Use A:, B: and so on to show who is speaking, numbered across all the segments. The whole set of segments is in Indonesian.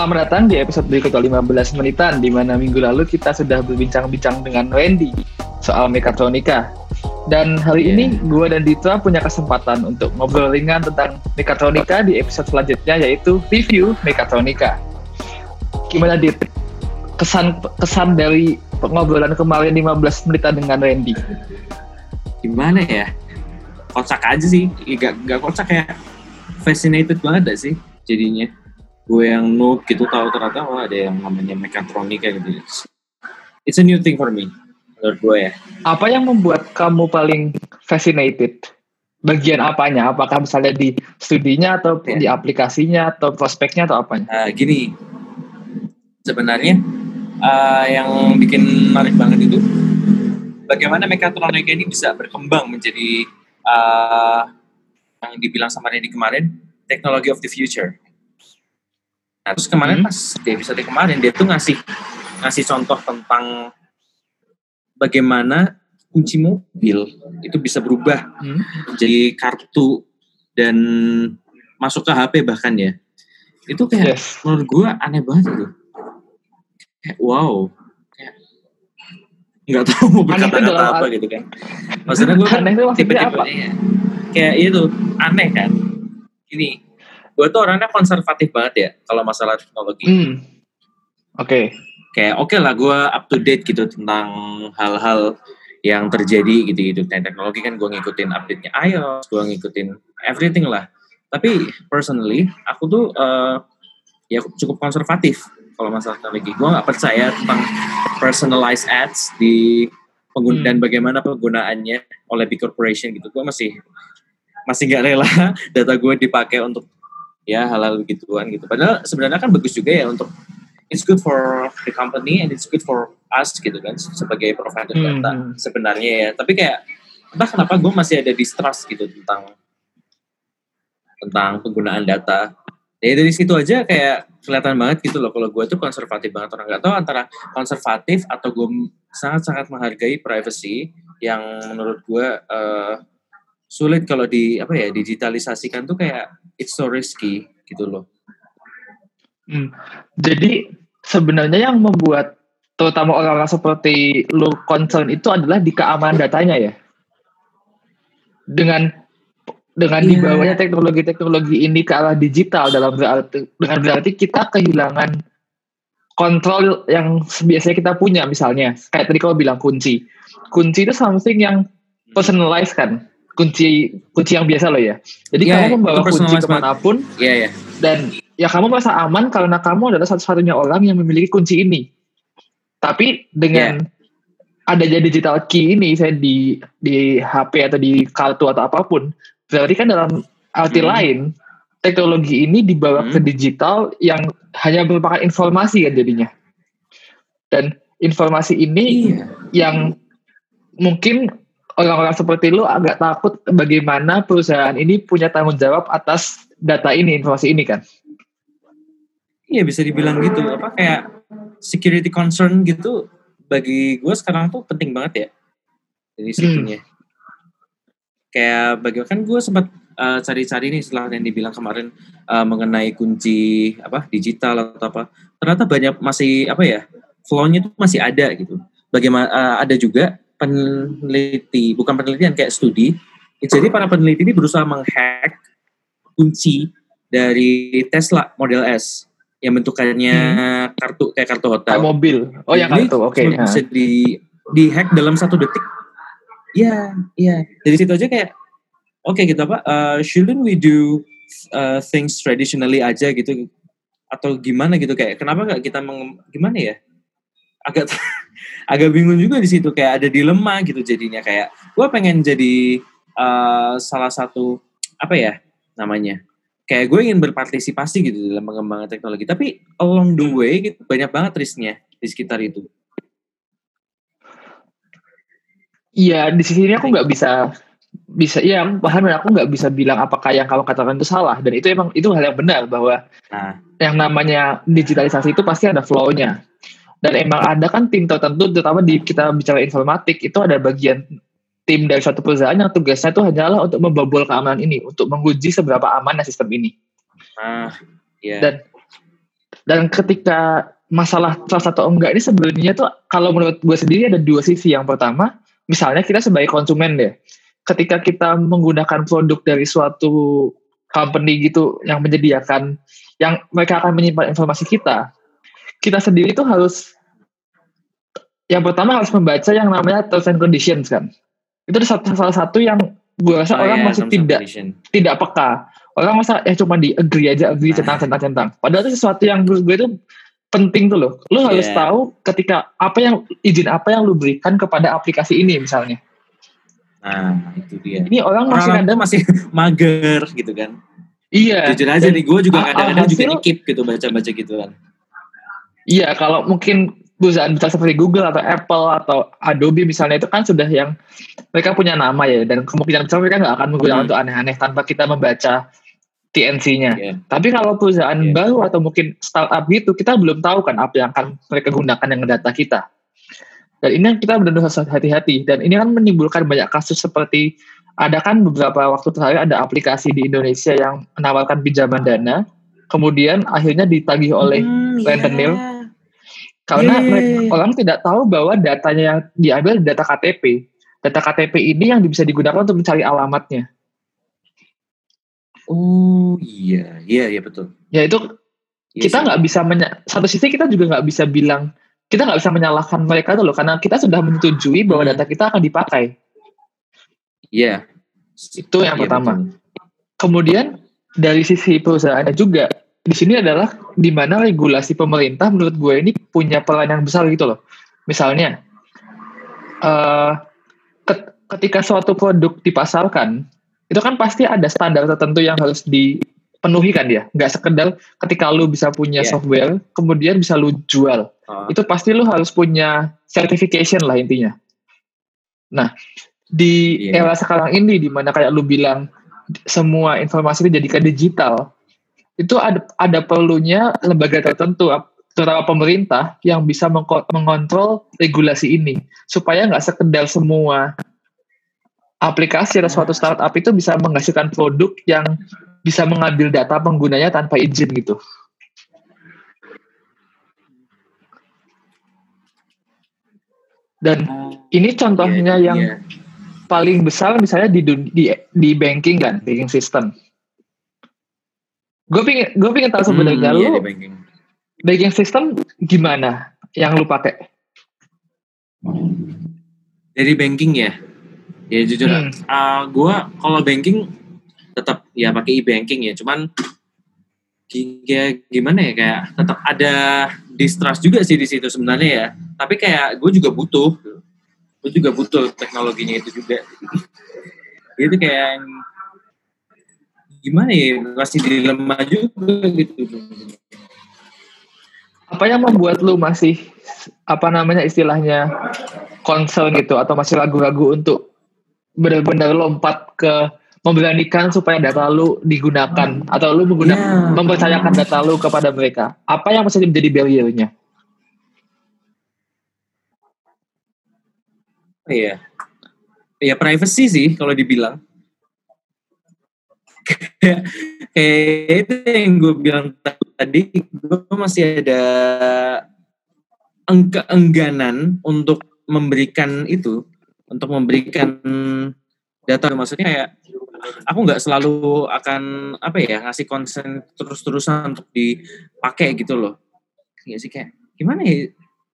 A: Selamat datang di episode berikut 15 menitan di mana minggu lalu kita sudah berbincang-bincang dengan Randy soal mekatronika. Dan hari
B: Yeah.
A: ini gue dan Ditra punya kesempatan untuk ngobrol ringan tentang mekatronika di episode selanjutnya yaitu review mekatronika. Gimana Dit? Kesan kesan dari pengobrolan kemarin 15 menitan dengan Randy.
B: gimana ya kocak aja sih gak, gak kocak ya fascinated banget gak sih jadinya gue yang noob gitu tahu ternyata wah ada yang namanya mekatronika gitu it's a new thing for me menurut gue ya
A: Apa yang membuat kamu paling fascinated? Bagian apanya? Apakah misalnya di studinya atau
B: Ya.
A: di aplikasinya atau prospeknya atau apanya?
B: Nah, gini sebenarnya eh, yang bikin menarik banget itu bagaimana mekatronika ini bisa berkembang menjadi eh, yang dibilang sama Randy kemarin teknologi of the future. Nah, terus kemarin
A: Hmm.
B: pas di episode kemarin dia tuh ngasih ngasih contoh tentang bagaimana kunci mobil itu bisa berubah
A: Hmm?
B: jadi kartu dan masuk ke HP bahkan ya. Itu kayak
A: Yes.
B: menurut gue aneh banget itu kayak wow kayak nggak tahu mau berkata-kata apa gitu kan maksudnya gue
A: maksudnya apa?
B: kayak itu aneh kan ini gue tuh orangnya konservatif banget ya kalau masalah teknologi
A: Hmm. Oke.
B: kayak oke lah gue up to date gitu tentang hal-hal yang terjadi gitu gitu Tentang teknologi kan gue ngikutin update nya iOS gue ngikutin everything lah tapi personally aku tuh eh, ya cukup konservatif kalau masalah teknologi gue nggak percaya tentang personalized ads di pengguna
A: Hmm.
B: dan bagaimana penggunaannya oleh big corporation gitu gue masih masih nggak rela data gue dipakai untuk ya hal-hal begituan gitu. Padahal sebenarnya kan bagus juga ya untuk it's good for the company and it's good for us gitu kan sebagai provider
A: Hmm.
B: data sebenarnya ya. Tapi kayak entah kenapa gue masih ada distrust gitu tentang tentang penggunaan data. Ya dari situ aja kayak kelihatan banget gitu loh kalau gue tuh konservatif banget. Orang nggak tahu antara konservatif atau gue sangat-sangat menghargai privacy yang menurut gue eh, sulit kalau di apa ya digitalisasikan tuh kayak it's so risky gitu loh
A: Hmm. Jadi sebenarnya yang membuat terutama orang-orang seperti lu concern itu adalah di keamanan datanya ya. Dengan dengan
B: Iya.
A: dibawanya teknologi-teknologi ini ke arah digital dalam berarti dengan berarti kita kehilangan kontrol yang biasanya kita punya misalnya kayak tadi kau bilang kunci. Kunci itu something yang personalized kan. Kunci kunci yang biasa loh ya. Jadi
B: Iya,
A: kamu membawa
B: itu
A: kunci
B: ke mana
A: pun
B: iya ya
A: dan ya kamu merasa aman karena kamu adalah satu-satunya orang yang memiliki kunci ini. Tapi dengan adanya digital key ini, saya di di HP atau di kartu atau apa pun, berarti kan dalam arti
B: Hmm.
A: lain teknologi ini dibawa
B: Hmm.
A: ke digital yang hanya merupakan informasi kan jadinya. Dan informasi ini
B: iya
A: yang mungkin orang-orang seperti lu agak takut bagaimana perusahaan ini punya tanggung jawab atas data ini, informasi ini kan.
B: Iya bisa dibilang gitu apa kayak security concern gitu bagi gue sekarang tuh penting banget ya dari situnya. Kayak bagi kan gue sempat uh, cari-cari nih setelah yang dibilang kemarin uh, mengenai kunci apa digital atau apa ternyata banyak masih apa ya flow-nya tuh masih ada gitu. Bagaimana uh, ada juga peneliti bukan penelitian kayak studi. Jadi para peneliti ini berusaha menghack kunci dari Tesla Model S yang bentukannya kartu kayak kartu hotel.
A: Kayak mobil. Oh, yang
B: Jadi
A: kartu. Oke.
B: cuma bisa di di hack dalam satu detik. Iya, iya. Dari situ aja kayak oke gitu apa? uh, shouldn't we do uh, things traditionally aja gitu? Atau gimana gitu kayak kenapa nggak kita meng, gimana ya? Agak agak bingung juga di situ kayak ada dilema gitu jadinya kayak gue pengen jadi uh, salah satu apa ya namanya kayak gue ingin berpartisipasi gitu dalam pengembangan teknologi tapi along the way gitu banyak banget risknya di sekitar itu.
A: Iya, di sini aku nggak bisa bisa iya aku paham dan aku nggak bisa bilang apakah yang kamu katakan itu salah dan itu emang itu hal yang benar bahwa
B: nah.
A: yang namanya digitalisasi itu pasti ada flow-nya dan emang ada kan tim tertentu terutama di kita bicara informatik itu ada bagian tim dari suatu perusahaan yang tugasnya itu hanyalah untuk membobol keamanan ini untuk menguji seberapa aman sistem ini
B: nah ya
A: Dan Dan ketika masalah trust atau enggak ini sebenarnya tuh kalau menurut gue sendiri ada dua sisi. Yang pertama, misalnya kita sebagai konsumen deh, ketika kita menggunakan produk dari suatu company gitu yang menyediakan, yang mereka akan menyimpan informasi kita, kita sendiri tuh harus yang pertama harus membaca yang namanya terms and conditions kan. Itu salah satu yang gue rasa oh, orang yeah, masih tidak tidak peka. Orang masa ya cuma di agree aja agree centang centang centang. Padahal itu sesuatu yang menurut gue itu penting tuh loh. Lu harus yeah. tahu ketika apa yang izin apa yang lu berikan kepada aplikasi ini misalnya.
B: Nah, itu dia.
A: Ini orang, masih
B: kadang masih mager gitu kan.
A: Iya.
B: Jujur aja nih, gue juga kadang-kadang juga keep gitu baca-baca gitu kan.
A: Iya, kalau mungkin perusahaan besar seperti Google atau Apple atau Adobe misalnya itu kan sudah yang mereka punya nama ya dan kemungkinan besar mereka nggak akan menggunakan hmm. untuk aneh-aneh tanpa kita membaca TNC-nya. Yeah. Tapi kalau perusahaan yeah. baru atau mungkin startup gitu, kita belum tahu kan apa yang akan mereka gunakan yang data kita. Dan ini kita benar-benar harus hati-hati. Dan ini kan menimbulkan banyak kasus seperti ada kan beberapa waktu terakhir ada aplikasi di Indonesia yang menawarkan pinjaman dana, kemudian akhirnya ditagih oleh hmm, rentenir. Yeah. Karena yeah. Iya, mereka, iya. orang tidak tahu bahwa datanya yang diambil data KTP. Data KTP ini yang bisa digunakan untuk mencari alamatnya.
B: Oh iya, iya iya betul.
A: Ya itu iya, kita nggak bisa menya satu sisi kita juga nggak bisa bilang kita nggak bisa menyalahkan mereka tuh loh karena kita sudah menyetujui bahwa data kita akan dipakai.
B: Iya.
A: Yeah. Itu yang yeah, pertama. Betul. Kemudian dari sisi perusahaannya juga di sini adalah di mana regulasi pemerintah menurut gue ini punya peran yang besar gitu loh. Misalnya uh, ketika suatu produk dipasarkan itu kan pasti ada standar tertentu yang harus dipenuhi kan dia nggak sekedar ketika lu bisa punya yeah. software kemudian bisa lu jual uh. itu pasti lu harus punya certification lah intinya nah di yeah. era sekarang ini di mana kayak lu bilang semua informasi itu dijadikan digital itu ada ada perlunya lembaga tertentu terutama pemerintah yang bisa mengontrol regulasi ini supaya nggak sekedar semua aplikasi atau suatu startup itu bisa menghasilkan produk yang bisa mengambil data penggunanya tanpa izin gitu. Dan ini contohnya yeah, yang yeah. paling besar misalnya di di di banking kan, banking system. Gue pingin gue pingin tahu sebenarnya hmm, lu yeah, banking. banking system gimana yang lu pakai?
B: Dari banking ya ya jujur hmm. uh, ah, gue kalau banking tetap ya pakai e-banking ya cuman ya gimana ya kayak tetap ada distrust juga sih di situ sebenarnya ya tapi kayak gue juga butuh gue juga butuh teknologinya itu juga itu kayak gimana ya masih dilema juga gitu
A: apa yang membuat lu masih apa namanya istilahnya concern gitu atau masih ragu-ragu untuk benar-benar lompat ke memberanikan supaya data lu digunakan atau lu menggunakan yeah. mempercayakan data lu kepada mereka. Apa yang masih menjadi barriernya?
B: Iya. Ya privacy sih kalau dibilang. Kayak itu yang gue bilang tadi, gue masih ada keengganan untuk memberikan itu untuk memberikan data. Maksudnya kayak aku nggak selalu akan apa ya ngasih konsen terus-terusan untuk dipakai gitu loh. Ya sih kayak gimana ya?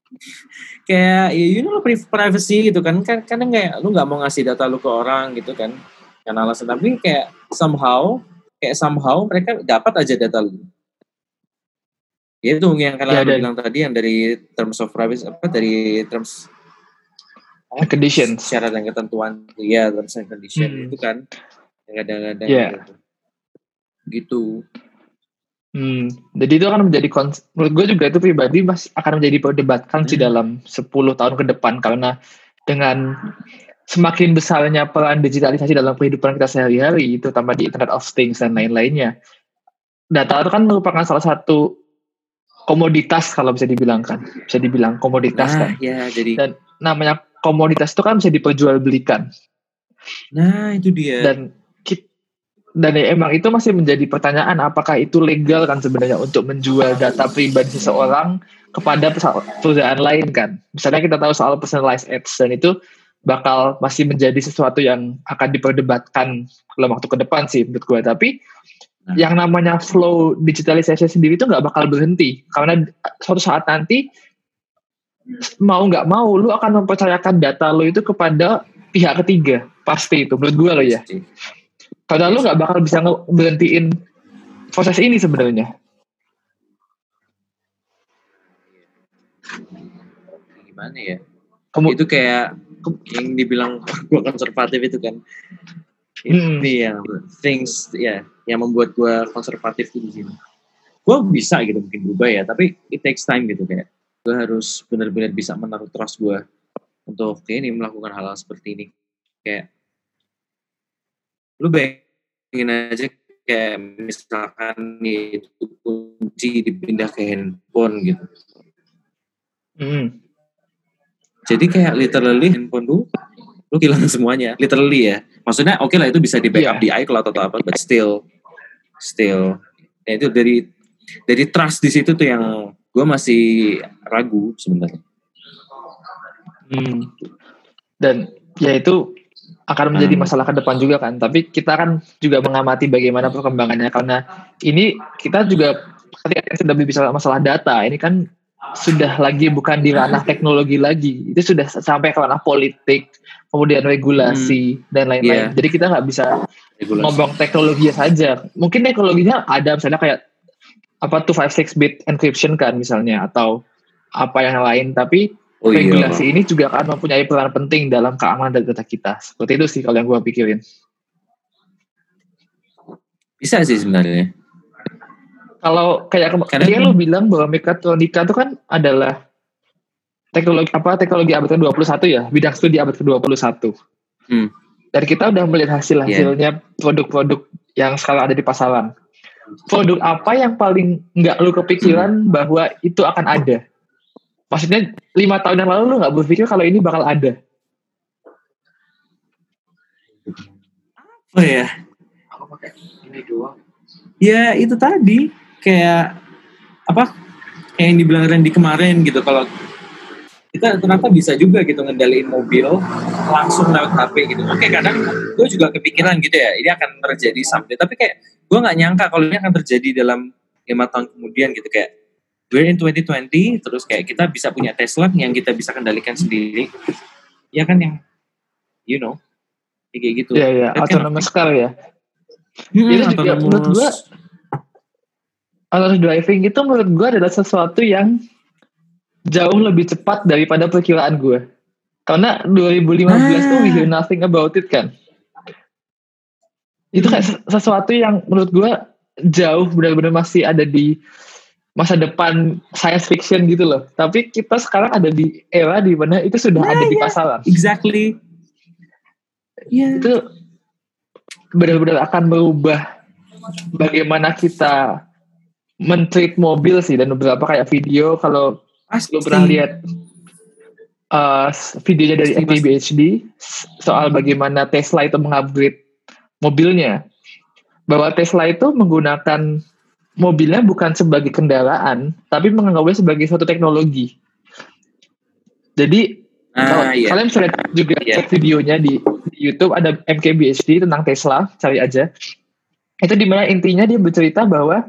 B: Kayak ya you know privacy gitu kan. Kan kadang kayak lu nggak mau ngasih data lu ke orang gitu kan karena alasan. Tapi kayak somehow kayak somehow mereka dapat aja data lu ya itu yang kalian ya, bilang tadi yang dari terms of privacy apa dari terms
A: oh, conditions
B: syarat dan ketentuan ya terms and condition hmm. itu kan yang kadang-kadang
A: yeah.
B: gitu. gitu.
A: Hmm, jadi itu akan menjadi menurut gue juga itu pribadi mas akan menjadi perdebatkan hmm. sih dalam 10 tahun ke depan karena dengan semakin besarnya peran digitalisasi dalam kehidupan kita sehari-hari itu tambah di Internet of Things dan lain-lainnya. Data itu kan merupakan salah satu komoditas kalau bisa dibilang kan, bisa dibilang komoditas
B: nah,
A: kan.
B: Ya, jadi
A: dan namanya komoditas itu kan bisa diperjualbelikan.
B: Nah, itu dia.
A: Dan dan ya emang itu masih menjadi pertanyaan apakah itu legal kan sebenarnya untuk menjual data pribadi seseorang kepada perusahaan lain kan. Misalnya kita tahu soal personalized ads dan itu bakal masih menjadi sesuatu yang akan diperdebatkan dalam waktu ke depan sih menurut gue. Tapi nah. yang namanya flow digitalisasi sendiri itu nggak bakal berhenti karena suatu saat nanti mau nggak mau lu akan mempercayakan data lu itu kepada pihak ketiga pasti itu menurut gue lo ya. Karena lu nggak bakal bisa berhentiin proses ini sebenarnya.
B: Gimana ya? Kamu itu kayak yang dibilang gue konservatif itu kan. Hmm. Ini yang things ya yang membuat gue konservatif di sini. Gue bisa gitu mungkin berubah ya, tapi it takes time gitu kayak gue harus benar-benar bisa menaruh trust gue untuk ini melakukan hal, hal seperti ini. Kayak lu bayangin aja kayak misalkan itu kunci dipindah ke handphone gitu. Hmm. Jadi kayak literally handphone lu lu kehilangan semuanya, literally ya. Maksudnya oke okay lah itu bisa di backup yeah. di iCloud atau apa, but still still ya itu dari dari trust di situ tuh yang gue masih ragu sebenarnya.
A: Hmm. Dan ya itu akan menjadi hmm. masalah ke depan juga kan. Tapi kita kan juga mengamati bagaimana perkembangannya karena ini kita juga ketika sudah berbicara masalah data, ini kan sudah lagi bukan di ranah teknologi lagi, itu sudah sampai ke ranah politik, kemudian regulasi hmm. dan lain-lain. Yeah. Jadi kita nggak bisa regulasi. ngomong teknologi saja. Mungkin teknologinya ada misalnya kayak apa tuh 56 bit encryption kan misalnya atau apa yang lain, tapi oh, iya, regulasi iya. ini juga akan mempunyai peran penting dalam keamanan data kita. Seperti itu sih kalau yang gue pikirin.
B: Bisa sih sebenarnya.
A: Kalau kayak tadi kan lu bilang bahwa mekatronika itu kan adalah teknologi apa teknologi abad ke-21 ya, bidang studi abad ke-21. Hmm. Dan kita udah melihat hasil-hasilnya yeah. produk-produk yang sekarang ada di pasaran. Produk apa yang paling nggak lu kepikiran hmm. bahwa itu akan ada? maksudnya lima tahun yang lalu lu nggak berpikir kalau ini bakal ada
B: apa ya aku pakai ini doang ya itu tadi kayak apa kayak yang dibilang Randy kemarin gitu kalau kita ternyata bisa juga gitu ngendaliin mobil langsung lewat HP gitu. Oke kadang gue juga kepikiran gitu ya ini akan terjadi sampai tapi kayak gue nggak nyangka kalau ini akan terjadi dalam lima tahun kemudian gitu. Kayak we're in 2020 terus kayak kita bisa punya Tesla yang kita bisa kendalikan sendiri. Ya kan yang you know kayak gitu.
A: Ya ya autonomous car ya. Hmm, itu juga menurut gua autonomous driving itu menurut gua adalah sesuatu yang jauh lebih cepat daripada perkiraan gua karena 2015 ah. tuh we hear nothing about it kan itu kayak sesuatu yang menurut gua jauh benar-benar masih ada di masa depan science fiction gitu loh. Tapi kita sekarang ada di era di mana itu sudah nah, ada di iya. pasaran.
B: Exactly.
A: Yeah. Itu benar-benar akan merubah bagaimana kita mentreat mobil sih dan beberapa kayak video kalau lo pernah lihat uh, videonya dari MKBHD soal bagaimana Tesla itu mengupgrade mobilnya bahwa Tesla itu menggunakan mobilnya bukan sebagai kendaraan, tapi menganggapnya sebagai suatu teknologi. Jadi ah, kalau iya. kalian bisa lihat juga yeah. cek videonya di, di YouTube ada MKBHD tentang Tesla, cari aja. Itu di mana intinya dia bercerita bahwa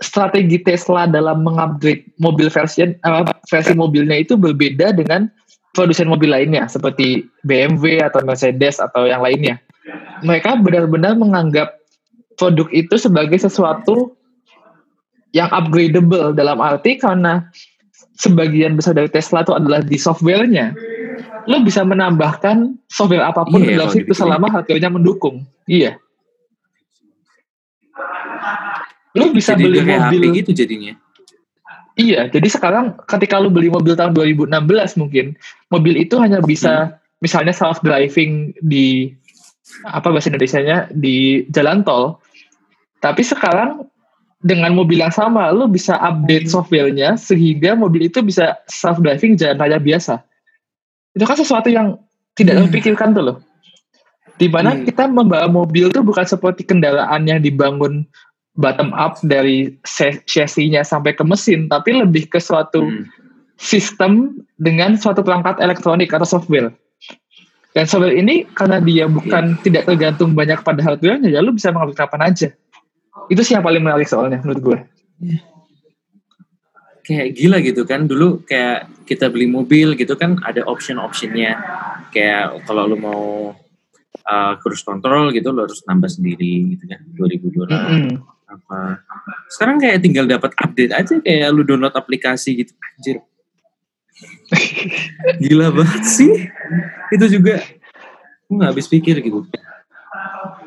A: strategi Tesla dalam mengupgrade mobil versi uh, versi mobilnya itu berbeda dengan produsen mobil lainnya seperti BMW atau Mercedes atau yang lainnya. Mereka benar-benar menganggap produk itu sebagai sesuatu yang upgradable dalam arti karena sebagian besar dari Tesla itu adalah di softwarenya. Lo bisa menambahkan software apa pun iya, dalam situ selama hardware mendukung. Iya. Lo bisa Jadi beli mobil
B: gitu jadinya.
A: Iya, jadi sekarang ketika lo beli mobil tahun 2016 mungkin, mobil itu hanya bisa hmm. misalnya self driving di apa bahasa Indonesia-nya di jalan tol. Tapi sekarang dengan mobil yang sama lo bisa update softwarenya sehingga mobil itu bisa self driving jalan raya biasa itu kan sesuatu yang tidak hmm. terpikirkan tuh loh Di mana
B: Hmm.
A: kita membawa mobil tuh bukan seperti kendaraan yang dibangun bottom up dari se- chassis-nya sampai ke mesin, tapi lebih ke suatu
B: Hmm.
A: sistem dengan suatu perangkat elektronik atau software. Dan software ini karena dia bukan tidak tergantung banyak pada hardware-nya, ya lu bisa mengambil kapan aja. Itu sih yang paling menarik soalnya menurut gue.
B: kayak gila gitu kan dulu kayak kita beli mobil gitu kan ada option-optionnya kayak kalau lu mau uh, cruise control gitu lu harus nambah sendiri gitu kan 2000 dolar
A: Mm-mm.
B: apa? Sekarang kayak tinggal dapat update aja kayak lu download aplikasi gitu. Anjir. Gila banget sih. Itu juga gue nggak habis pikir gitu.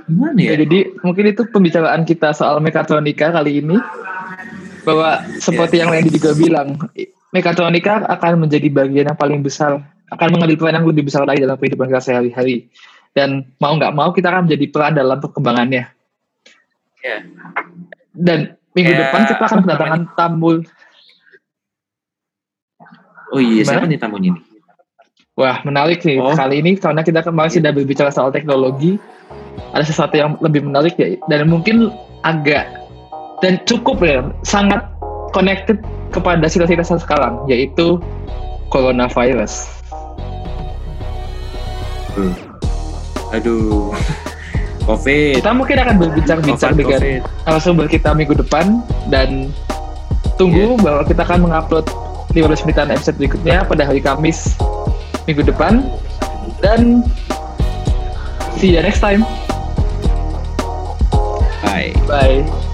B: Gimana
A: Ya,
B: ya
A: jadi mungkin itu pembicaraan kita soal mekatronika kali ini bahwa seperti yang Randy juga bilang mekatronika akan menjadi bagian yang paling besar akan mengambil peran yang lebih besar lagi dalam kehidupan kita sehari-hari dan mau nggak mau kita akan menjadi peran dalam perkembangannya.
B: Ya.
A: dan minggu
B: Kayak
A: depan kita akan kedatangan tamu.
B: Oh iya siapa nih tamunya nih?
A: Wah menarik nih.
B: Oh.
A: kali ini karena kita kemarin sudah berbicara soal teknologi ada sesuatu yang lebih menarik ya. Dan mungkin agak dan cukup ya sangat connected kepada situasi kita sekarang yaitu coronavirus.
B: Aduh. Covid.
A: Kita mungkin akan berbincang-bincang dengan narasumber kita minggu depan dan tunggu bahwa kita akan mengupload 15 menitan episode berikutnya pada hari Kamis minggu depan. Dan see you next time.
B: bye.
A: Bye.